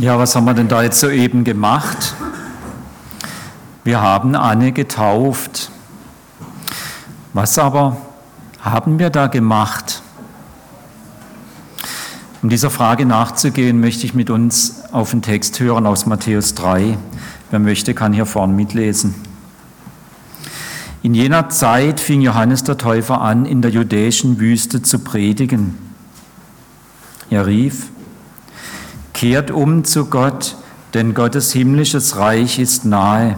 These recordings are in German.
Ja, was haben wir denn da jetzt soeben gemacht? Wir haben Anne getauft. Was aber haben wir da gemacht? Um dieser Frage nachzugehen, möchte ich mit uns auf den Text hören aus Matthäus 3. Wer möchte, kann hier vorne mitlesen. In jener Zeit fing Johannes der Täufer an, in der judäischen Wüste zu predigen. Er rief, Kehrt um zu Gott, denn Gottes himmlisches Reich ist nahe.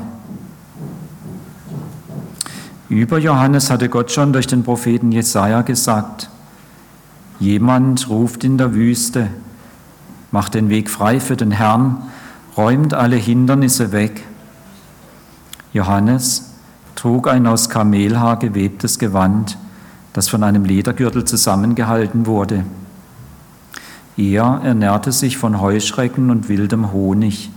Über Johannes hatte Gott schon durch den Propheten Jesaja gesagt: Jemand ruft in der Wüste, macht den Weg frei für den Herrn, räumt alle Hindernisse weg. Johannes trug ein aus Kamelhaar gewebtes Gewand, das von einem Ledergürtel zusammengehalten wurde. Er ernährte sich von Heuschrecken und wildem Honig.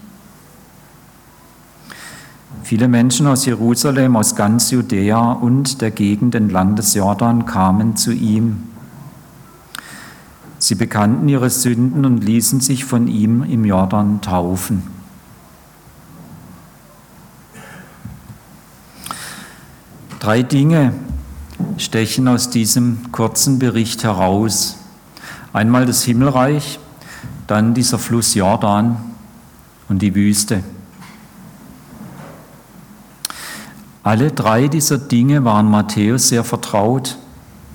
Viele Menschen aus Jerusalem, aus ganz Judäa und der Gegend entlang des Jordan kamen zu ihm. Sie bekannten ihre Sünden und ließen sich von ihm im Jordan taufen. Drei Dinge stechen aus diesem kurzen Bericht heraus. Einmal das Himmelreich, dann dieser Fluss Jordan und die Wüste. Alle drei dieser Dinge waren Matthäus sehr vertraut.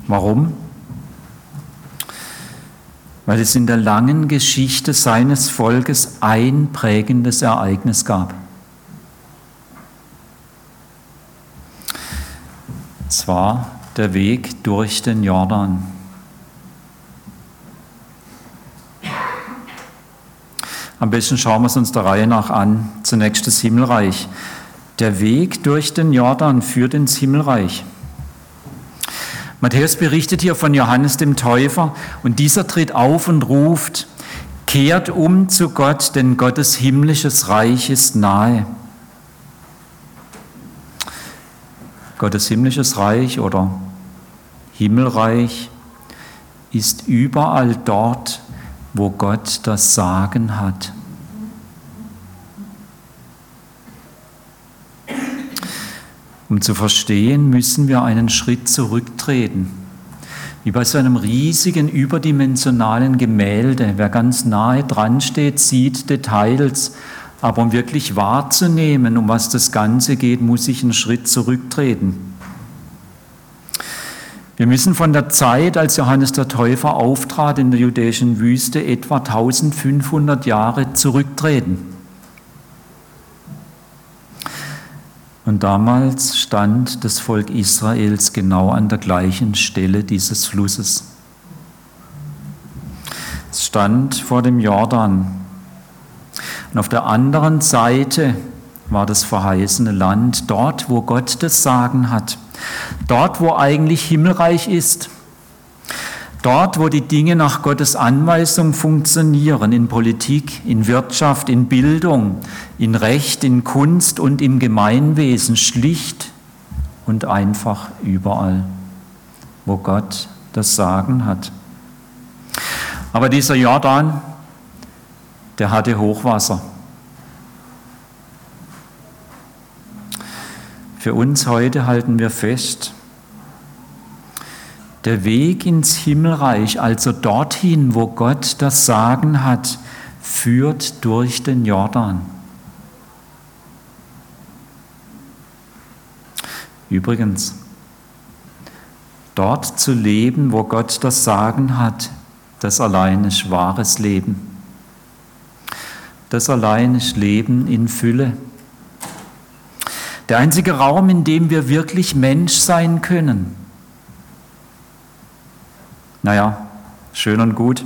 Warum? Weil es in der langen Geschichte seines Volkes ein prägendes Ereignis gab. Es war der Weg durch den Jordan. Am besten schauen wir es uns der Reihe nach an. Zunächst das Himmelreich. Der Weg durch den Jordan führt ins Himmelreich. Matthäus berichtet hier von Johannes dem Täufer und dieser tritt auf und ruft, kehrt um zu Gott, denn Gottes himmlisches Reich ist nahe. Gottes himmlisches Reich oder Himmelreich ist überall dort, wo Gott das Sagen hat. Um zu verstehen, müssen wir einen Schritt zurücktreten. Wie bei so einem riesigen überdimensionalen Gemälde. Wer ganz nahe dran steht, sieht Details. Aber um wirklich wahrzunehmen, um was das Ganze geht, muss ich einen Schritt zurücktreten. Wir müssen von der Zeit, als Johannes der Täufer auftrat in der jüdischen Wüste, etwa 1500 Jahre zurücktreten. Und damals stand das Volk Israels genau an der gleichen Stelle dieses Flusses. Es stand vor dem Jordan. Und auf der anderen Seite war das verheißene Land, dort, wo Gott das Sagen hat. Dort, wo eigentlich Himmelreich ist. Dort, wo die Dinge nach Gottes Anweisung funktionieren, in Politik, in Wirtschaft, in Bildung, in Recht, in Kunst und im Gemeinwesen, schlicht und einfach überall, wo Gott das Sagen hat. Aber dieser Jordan, der hatte Hochwasser. Für uns heute halten wir fest, der Weg ins Himmelreich, also dorthin, wo Gott das Sagen hat, führt durch den Jordan. Übrigens, dort zu leben, wo Gott das Sagen hat, das allein ist wahres Leben. Das allein ist Leben in Fülle. Der einzige Raum, in dem wir wirklich Mensch sein können. Naja, schön und gut.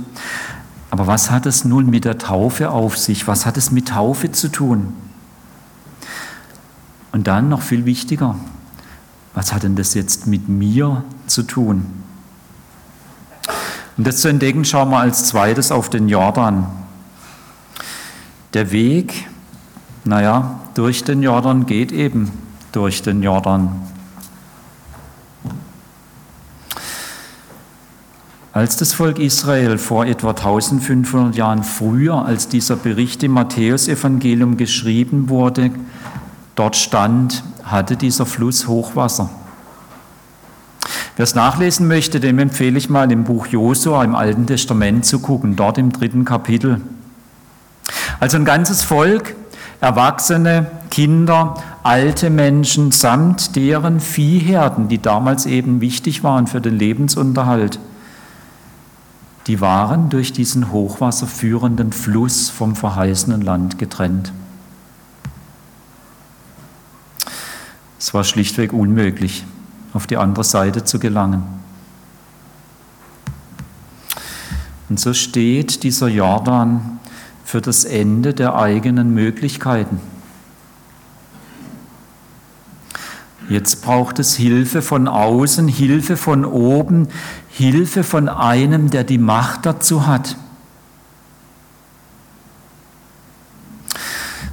Aber was hat es nun mit der Taufe auf sich? Was hat es mit Taufe zu tun? Und dann noch viel wichtiger, was hat denn das jetzt mit mir zu tun? Um das zu entdecken, schauen wir als zweites auf den Jordan. Der Weg, naja, durch den Jordan geht eben durch den Jordan. Als das Volk Israel vor etwa 1500 Jahren früher, als dieser Bericht im Matthäusevangelium geschrieben wurde, dort stand, hatte dieser Fluss Hochwasser. Wer es nachlesen möchte, dem empfehle ich mal im Buch Josua im Alten Testament zu gucken, dort im dritten Kapitel. Also ein ganzes Volk, Erwachsene, Kinder, alte Menschen samt deren Viehherden, die damals eben wichtig waren für den Lebensunterhalt, die waren durch diesen hochwasserführenden Fluss vom verheißenen Land getrennt. Es war schlichtweg unmöglich, auf die andere Seite zu gelangen. Und so steht dieser Jordan für das Ende der eigenen Möglichkeiten. Jetzt braucht es Hilfe von außen, Hilfe von oben, Hilfe von einem, der die Macht dazu hat.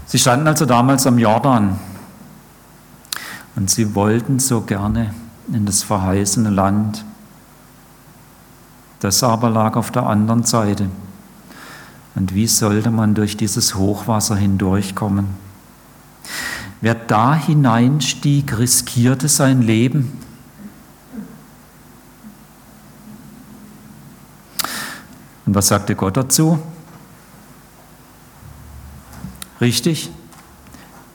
Sie standen also damals am Jordan und sie wollten so gerne in das verheißene Land. Das aber lag auf der anderen Seite. Und wie sollte man durch dieses Hochwasser hindurchkommen? Wer da hineinstieg, riskierte sein Leben. Und was sagte Gott dazu? Richtig.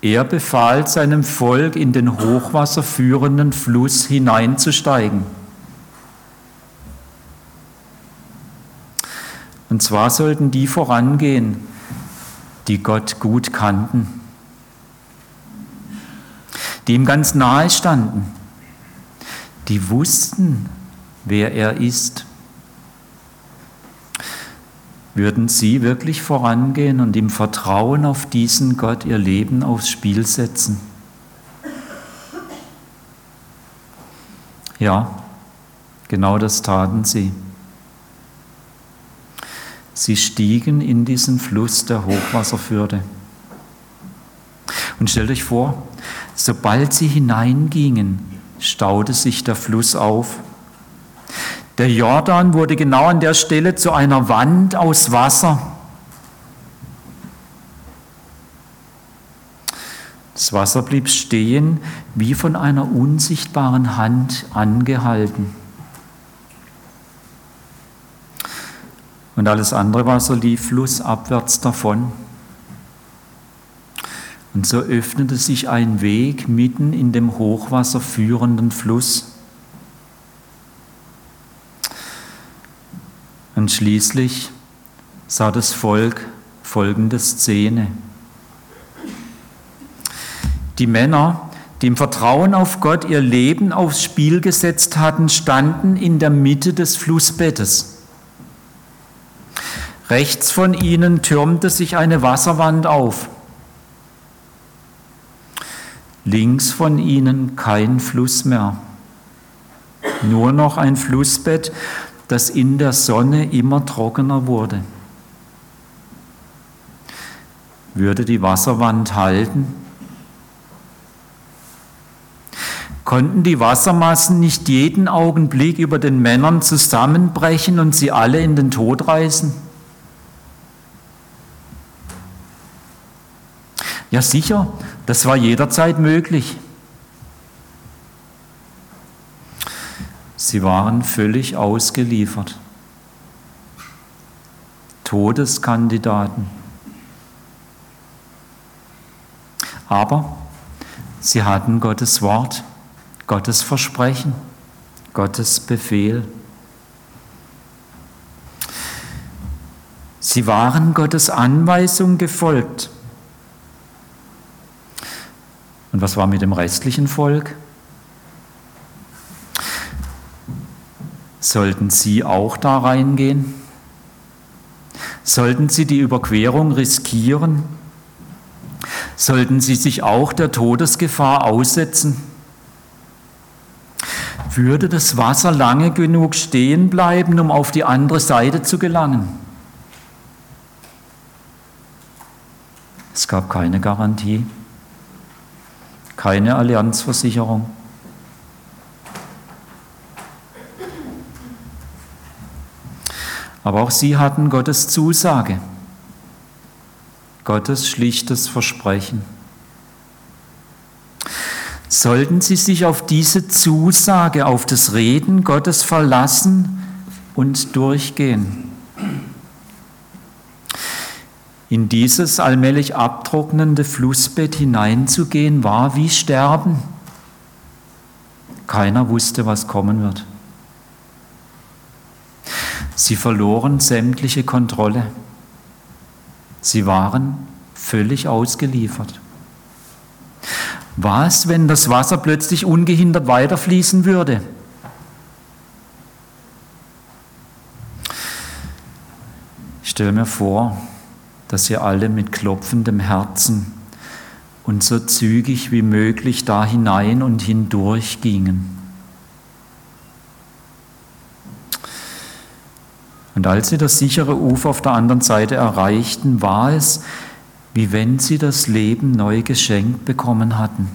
Er befahl seinem Volk, in den hochwasserführenden Fluss hineinzusteigen. Und zwar sollten die vorangehen, die Gott gut kannten die ihm ganz nahe standen, die wussten, wer er ist. Würden sie wirklich vorangehen und im Vertrauen auf diesen Gott ihr Leben aufs Spiel setzen? Ja, genau das taten sie. Sie stiegen in diesen Fluss der Hochwasserfürde. Und stellt euch vor, Sobald sie hineingingen, staute sich der Fluss auf. Der Jordan wurde genau an der Stelle zu einer Wand aus Wasser. Das Wasser blieb stehen, wie von einer unsichtbaren Hand angehalten. Und alles andere Wasser lief flussabwärts davon. Und so öffnete sich ein Weg mitten in dem Hochwasser führenden Fluss. Und schließlich sah das Volk folgende Szene. Die Männer, die im Vertrauen auf Gott ihr Leben aufs Spiel gesetzt hatten, standen in der Mitte des Flussbettes. Rechts von ihnen türmte sich eine Wasserwand auf links von ihnen kein Fluss mehr, nur noch ein Flussbett, das in der Sonne immer trockener wurde. Würde die Wasserwand halten? Konnten die Wassermassen nicht jeden Augenblick über den Männern zusammenbrechen und sie alle in den Tod reißen? Ja sicher, das war jederzeit möglich. Sie waren völlig ausgeliefert. Todeskandidaten. Aber sie hatten Gottes Wort, Gottes Versprechen, Gottes Befehl. Sie waren Gottes Anweisung gefolgt. Und was war mit dem restlichen Volk? Sollten sie auch da reingehen? Sollten sie die Überquerung riskieren? Sollten sie sich auch der Todesgefahr aussetzen? Würde das Wasser lange genug stehen bleiben, um auf die andere Seite zu gelangen? Es gab keine Garantie keine Allianzversicherung. Aber auch sie hatten Gottes Zusage, Gottes schlichtes Versprechen. Sollten sie sich auf diese Zusage, auf das Reden Gottes verlassen und durchgehen? In dieses allmählich abtrocknende Flussbett hineinzugehen, war wie Sterben. Keiner wusste, was kommen wird. Sie verloren sämtliche Kontrolle. Sie waren völlig ausgeliefert. Was, wenn das Wasser plötzlich ungehindert weiterfließen würde? Ich stelle mir vor, dass ihr alle mit klopfendem Herzen und so zügig wie möglich da hinein und hindurch gingen. Und als sie das sichere Ufer auf der anderen Seite erreichten, war es, wie wenn sie das Leben neu geschenkt bekommen hatten.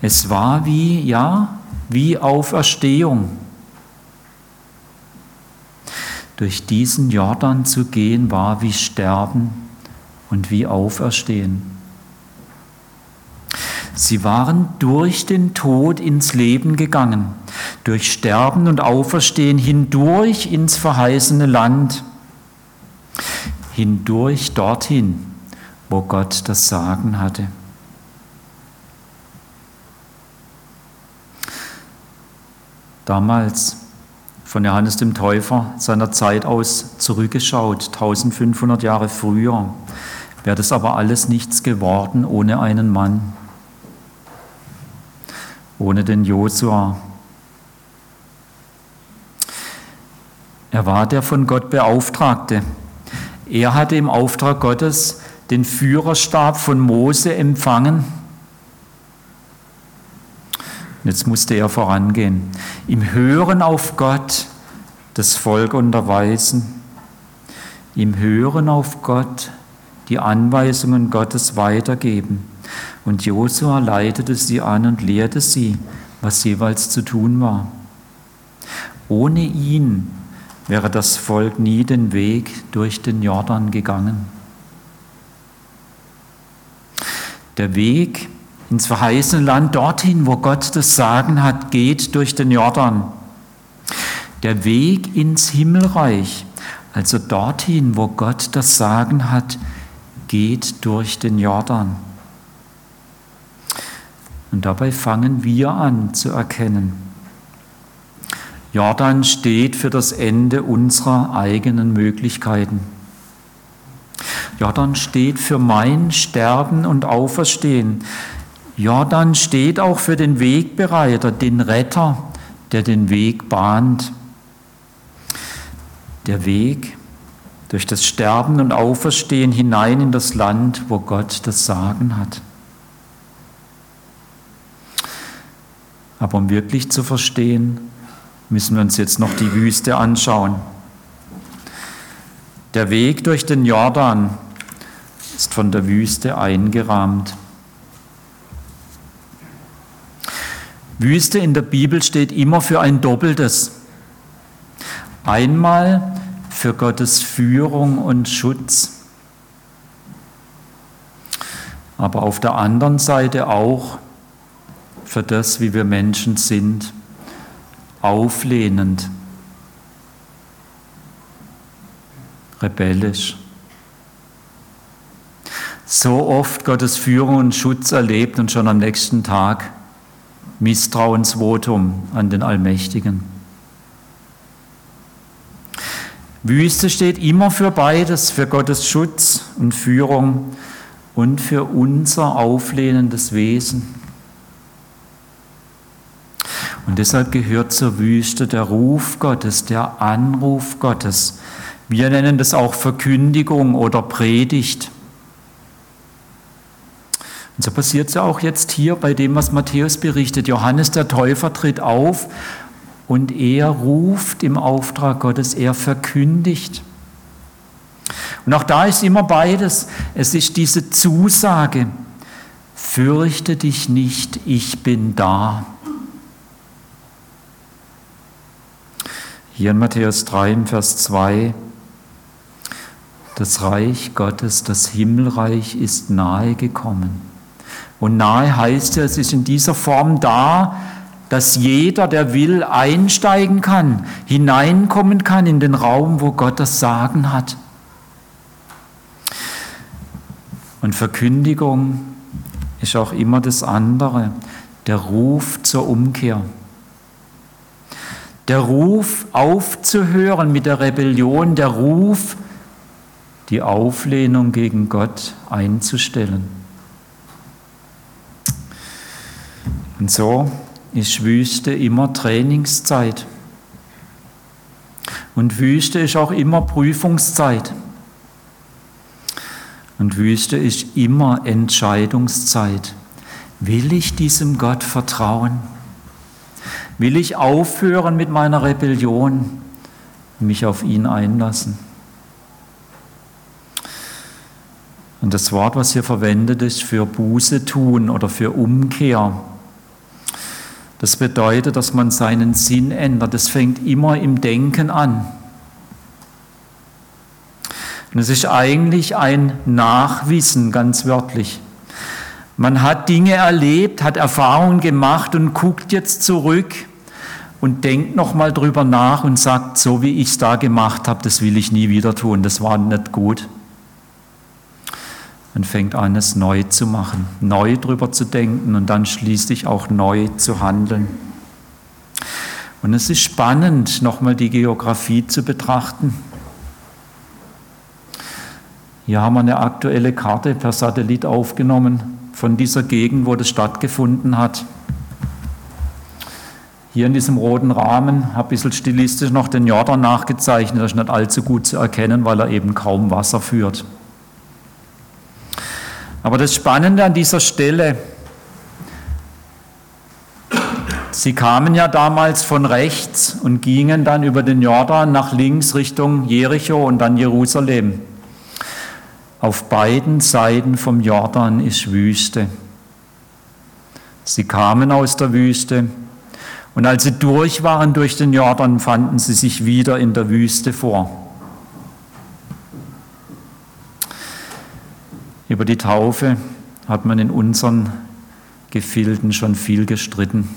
Es war wie, ja, wie Auferstehung. Durch diesen Jordan zu gehen war wie Sterben und wie Auferstehen. Sie waren durch den Tod ins Leben gegangen, durch Sterben und Auferstehen hindurch ins verheißene Land hindurch dorthin, wo Gott das Sagen hatte. Damals von Johannes dem Täufer seiner Zeit aus zurückgeschaut, 1500 Jahre früher, wäre das aber alles nichts geworden ohne einen Mann, ohne den Josua. Er war der von Gott Beauftragte, er hatte im Auftrag Gottes den Führerstab von Mose empfangen. Jetzt musste er vorangehen. Im Hören auf Gott das Volk unterweisen. Im Hören auf Gott die Anweisungen Gottes weitergeben. Und Josua leitete sie an und lehrte sie, was jeweils zu tun war. Ohne ihn wäre das Volk nie den Weg durch den Jordan gegangen. Der Weg ins verheißene Land, dorthin, wo Gott das Sagen hat, geht durch den Jordan. Der Weg ins Himmelreich, also dorthin, wo Gott das Sagen hat, geht durch den Jordan. Und dabei fangen wir an zu erkennen, Jordan steht für das Ende unserer eigenen Möglichkeiten. Jordan steht für mein Sterben und Auferstehen. Jordan steht auch für den Wegbereiter, den Retter, der den Weg bahnt. Der Weg durch das Sterben und Auferstehen hinein in das Land, wo Gott das Sagen hat. Aber um wirklich zu verstehen, müssen wir uns jetzt noch die Wüste anschauen. Der Weg durch den Jordan ist von der Wüste eingerahmt. Wüste in der Bibel steht immer für ein Doppeltes. Einmal für Gottes Führung und Schutz, aber auf der anderen Seite auch für das, wie wir Menschen sind auflehnend, rebellisch. So oft Gottes Führung und Schutz erlebt und schon am nächsten Tag Misstrauensvotum an den Allmächtigen. Wüste steht immer für beides, für Gottes Schutz und Führung und für unser auflehnendes Wesen. Und deshalb gehört zur Wüste der Ruf Gottes, der Anruf Gottes. Wir nennen das auch Verkündigung oder Predigt. Und so passiert es ja auch jetzt hier bei dem, was Matthäus berichtet. Johannes der Täufer tritt auf und er ruft im Auftrag Gottes, er verkündigt. Und auch da ist immer beides. Es ist diese Zusage, fürchte dich nicht, ich bin da. Hier in Matthäus 3, Vers 2, das Reich Gottes, das Himmelreich ist nahe gekommen. Und nahe heißt ja, es ist in dieser Form da, dass jeder, der will, einsteigen kann, hineinkommen kann in den Raum, wo Gott das Sagen hat. Und Verkündigung ist auch immer das andere, der Ruf zur Umkehr. Der Ruf aufzuhören mit der Rebellion, der Ruf, die Auflehnung gegen Gott einzustellen. Und so ist Wüste immer Trainingszeit. Und Wüste ist auch immer Prüfungszeit. Und Wüste ist immer Entscheidungszeit. Will ich diesem Gott vertrauen? Will ich aufhören mit meiner Rebellion, mich auf ihn einlassen? Und das Wort, was hier verwendet ist für Buße tun oder für Umkehr, das bedeutet, dass man seinen Sinn ändert. Das fängt immer im Denken an. Und es ist eigentlich ein Nachwissen, ganz wörtlich. Man hat Dinge erlebt, hat Erfahrungen gemacht und guckt jetzt zurück und denkt nochmal drüber nach und sagt, so wie ich es da gemacht habe, das will ich nie wieder tun, das war nicht gut. Man fängt an, es neu zu machen, neu drüber zu denken und dann schließlich auch neu zu handeln. Und es ist spannend, nochmal die Geografie zu betrachten. Hier haben wir eine aktuelle Karte per Satellit aufgenommen von dieser Gegend, wo das stattgefunden hat. Hier in diesem roten Rahmen habe ich ein bisschen stilistisch noch den Jordan nachgezeichnet. Das ist nicht allzu gut zu erkennen, weil er eben kaum Wasser führt. Aber das Spannende an dieser Stelle, sie kamen ja damals von rechts und gingen dann über den Jordan nach links Richtung Jericho und dann Jerusalem. Auf beiden Seiten vom Jordan ist Wüste. Sie kamen aus der Wüste und als sie durch waren durch den Jordan, fanden sie sich wieder in der Wüste vor. Über die Taufe hat man in unseren Gefilden schon viel gestritten.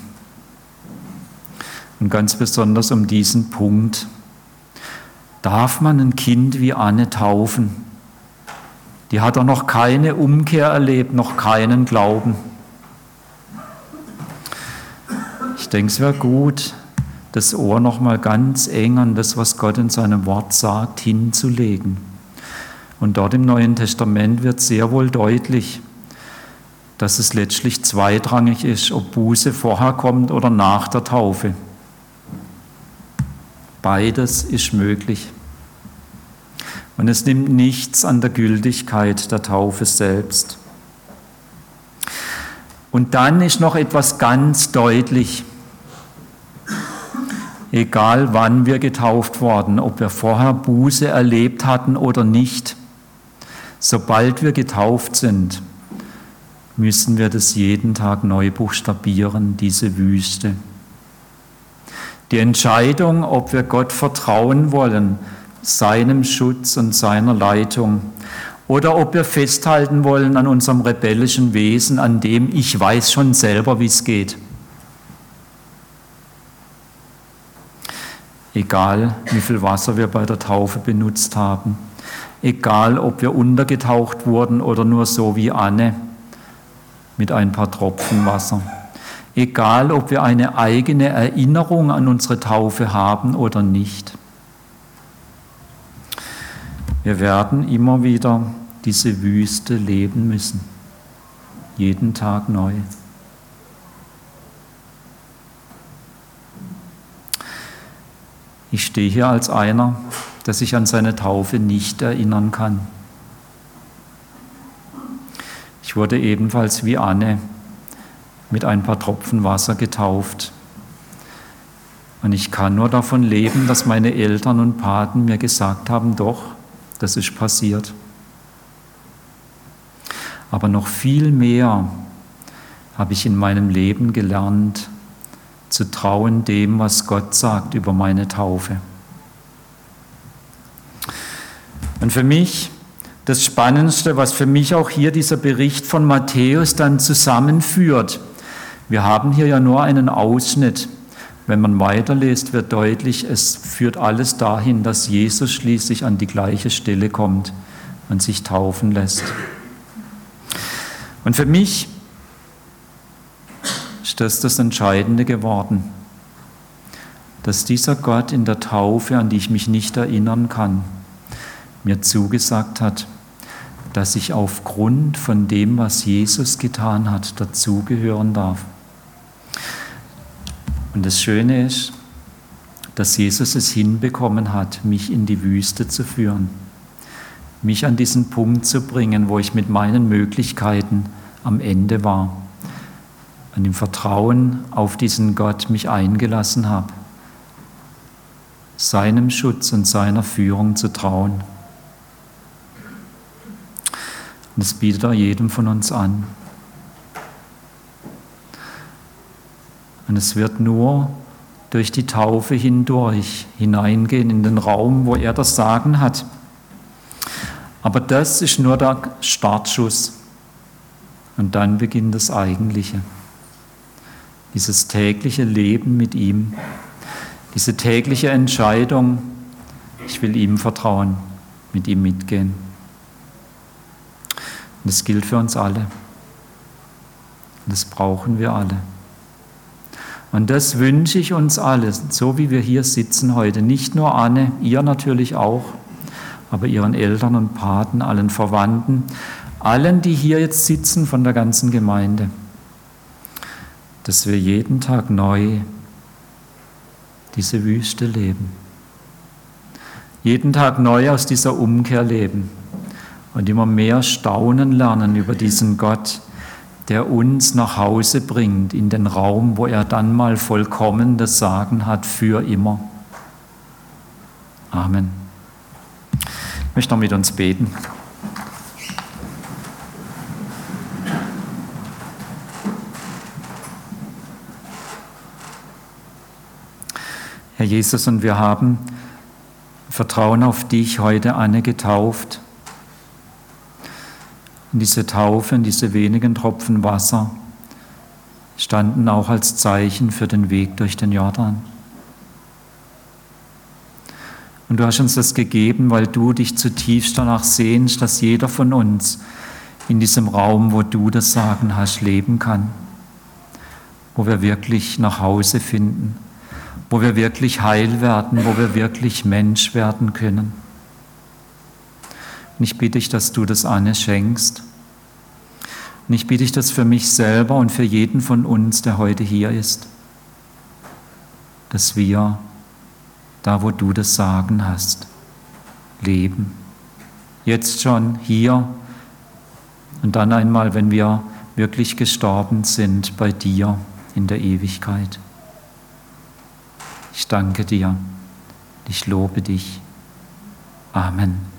Und ganz besonders um diesen Punkt. Darf man ein Kind wie Anne taufen? Die hat doch noch keine Umkehr erlebt, noch keinen Glauben. Ich denke, es wäre gut, das Ohr noch mal ganz eng an das, was Gott in seinem Wort sagt, hinzulegen. Und dort im Neuen Testament wird sehr wohl deutlich, dass es letztlich zweitrangig ist, ob Buße vorher kommt oder nach der Taufe. Beides ist möglich. Und es nimmt nichts an der Gültigkeit der Taufe selbst. Und dann ist noch etwas ganz deutlich. Egal wann wir getauft worden, ob wir vorher Buße erlebt hatten oder nicht, sobald wir getauft sind, müssen wir das jeden Tag neu buchstabieren, diese Wüste. Die Entscheidung, ob wir Gott vertrauen wollen, seinem Schutz und seiner Leitung. Oder ob wir festhalten wollen an unserem rebellischen Wesen, an dem ich weiß schon selber, wie es geht. Egal, wie viel Wasser wir bei der Taufe benutzt haben. Egal, ob wir untergetaucht wurden oder nur so wie Anne mit ein paar Tropfen Wasser. Egal, ob wir eine eigene Erinnerung an unsere Taufe haben oder nicht. Wir werden immer wieder diese Wüste leben müssen, jeden Tag neu. Ich stehe hier als einer, der sich an seine Taufe nicht erinnern kann. Ich wurde ebenfalls wie Anne mit ein paar Tropfen Wasser getauft. Und ich kann nur davon leben, dass meine Eltern und Paten mir gesagt haben, doch, das ist passiert. Aber noch viel mehr habe ich in meinem Leben gelernt, zu trauen dem, was Gott sagt über meine Taufe. Und für mich das Spannendste, was für mich auch hier dieser Bericht von Matthäus dann zusammenführt. Wir haben hier ja nur einen Ausschnitt. Wenn man weiterliest, wird deutlich, es führt alles dahin, dass Jesus schließlich an die gleiche Stelle kommt und sich taufen lässt. Und für mich ist das das Entscheidende geworden, dass dieser Gott in der Taufe, an die ich mich nicht erinnern kann, mir zugesagt hat, dass ich aufgrund von dem, was Jesus getan hat, dazugehören darf. Und das Schöne ist, dass Jesus es hinbekommen hat, mich in die Wüste zu führen, mich an diesen Punkt zu bringen, wo ich mit meinen Möglichkeiten am Ende war, an dem Vertrauen auf diesen Gott mich eingelassen habe, seinem Schutz und seiner Führung zu trauen. Und das bietet er jedem von uns an. Und es wird nur durch die Taufe hindurch hineingehen in den Raum, wo er das Sagen hat. Aber das ist nur der Startschuss. Und dann beginnt das Eigentliche. Dieses tägliche Leben mit ihm. Diese tägliche Entscheidung, ich will ihm vertrauen, mit ihm mitgehen. Und das gilt für uns alle. Das brauchen wir alle. Und das wünsche ich uns alle, so wie wir hier sitzen heute. Nicht nur Anne, ihr natürlich auch, aber ihren Eltern und Paten, allen Verwandten, allen, die hier jetzt sitzen von der ganzen Gemeinde, dass wir jeden Tag neu diese Wüste leben. Jeden Tag neu aus dieser Umkehr leben und immer mehr staunen lernen über diesen Gott, der uns nach Hause bringt, in den Raum, wo er dann mal vollkommen das Sagen hat für immer. Amen. Ich möchte noch mit uns beten. Herr Jesus, und wir haben Vertrauen auf dich heute Anne getauft und diese Taufe und diese wenigen Tropfen Wasser standen auch als Zeichen für den Weg durch den Jordan. Und du hast uns das gegeben, weil du dich zutiefst danach sehnst, dass jeder von uns in diesem Raum, wo du das Sagen hast, leben kann, wo wir wirklich nach Hause finden, wo wir wirklich heil werden, wo wir wirklich Mensch werden können. Und ich bitte dich, dass du das Anne schenkst. Und ich bitte dich das für mich selber und für jeden von uns, der heute hier ist, dass wir da, wo du das Sagen hast, leben. Jetzt schon hier und dann einmal, wenn wir wirklich gestorben sind bei dir in der Ewigkeit. Ich danke dir. Ich lobe dich. Amen.